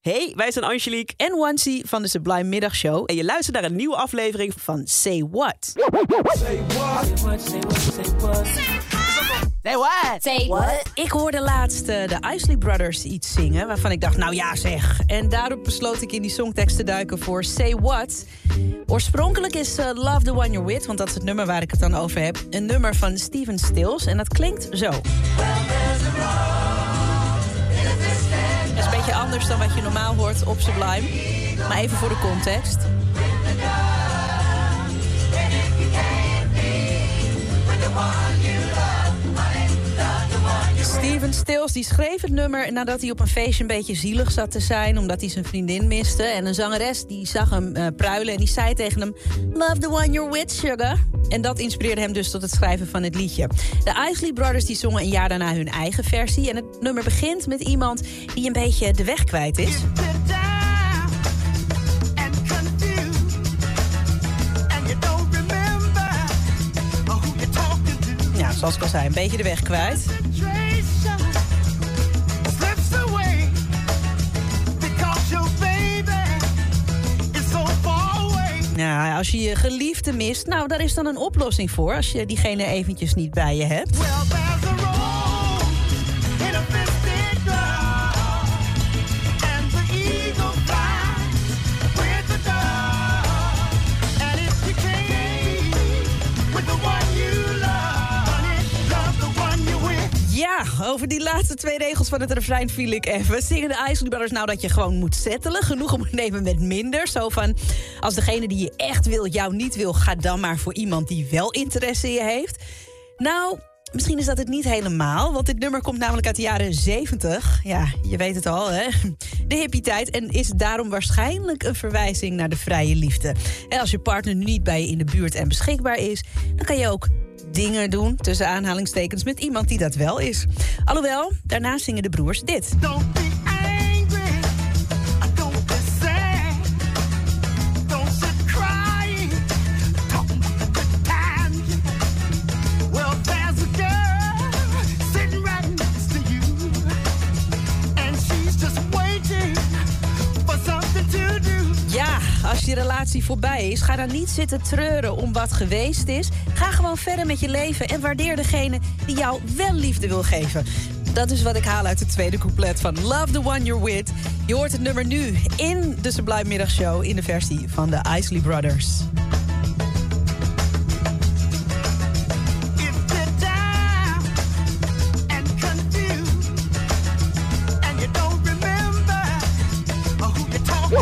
Hey, wij zijn Angelique en Wancy van de Sublime Middagshow. en je luistert naar een nieuwe aflevering van Van Say What. Say what? Say what? Ik hoorde laatst eh, de Isley Brothers iets zingen... waarvan ik dacht, nou ja zeg. En daarop besloot ik in die songtekst te duiken voor Say What. Oorspronkelijk is eh, Love the One You're With... want dat is het nummer waar ik het dan over heb... een nummer van Steven Stills en dat klinkt zo. Dan wat je normaal hoort op Sublime. Maar even voor de context. Steven Stills die schreef het nummer nadat hij op een feestje een beetje zielig zat te zijn... omdat hij zijn vriendin miste. En een zangeres die zag hem eh, pruilen en die zei tegen hem... Love the one you're with, sugar. En dat inspireerde hem dus tot het schrijven van het liedje. De Isley Brothers die zongen een jaar daarna hun eigen versie. En het nummer begint met iemand die een beetje de weg kwijt is. Ja, zoals ik al zei, een beetje de weg kwijt. Ja, als je je geliefde mist, nou, daar is dan een oplossing voor... als je diegene eventjes niet bij je hebt. Over die laatste twee regels van het refrein viel ik even. Zingen de Brothers nou dat je gewoon moet settelen? Genoegen moet nemen met minder? Zo van, als degene die je echt wil jou niet wil... ga dan maar voor iemand die wel interesse in je heeft. Nou, misschien is dat het niet helemaal. Want dit nummer komt namelijk uit de jaren 70. Ja, je weet het al, hè? De hippie tijd. En is daarom waarschijnlijk een verwijzing naar de vrije liefde. En als je partner nu niet bij je in de buurt en beschikbaar is... dan kan je ook dingen doen, tussen aanhalingstekens, met iemand die dat wel is. Alhoewel, daarna zingen de broers dit. Je relatie voorbij is, ga dan niet zitten treuren om wat geweest is. Ga gewoon verder met je leven en waardeer degene die jou wel liefde wil geven. Dat is wat ik haal uit het tweede couplet van Love the One You're With. Je hoort het nummer nu in de Sublime Middagshow in de versie van de Isley Brothers.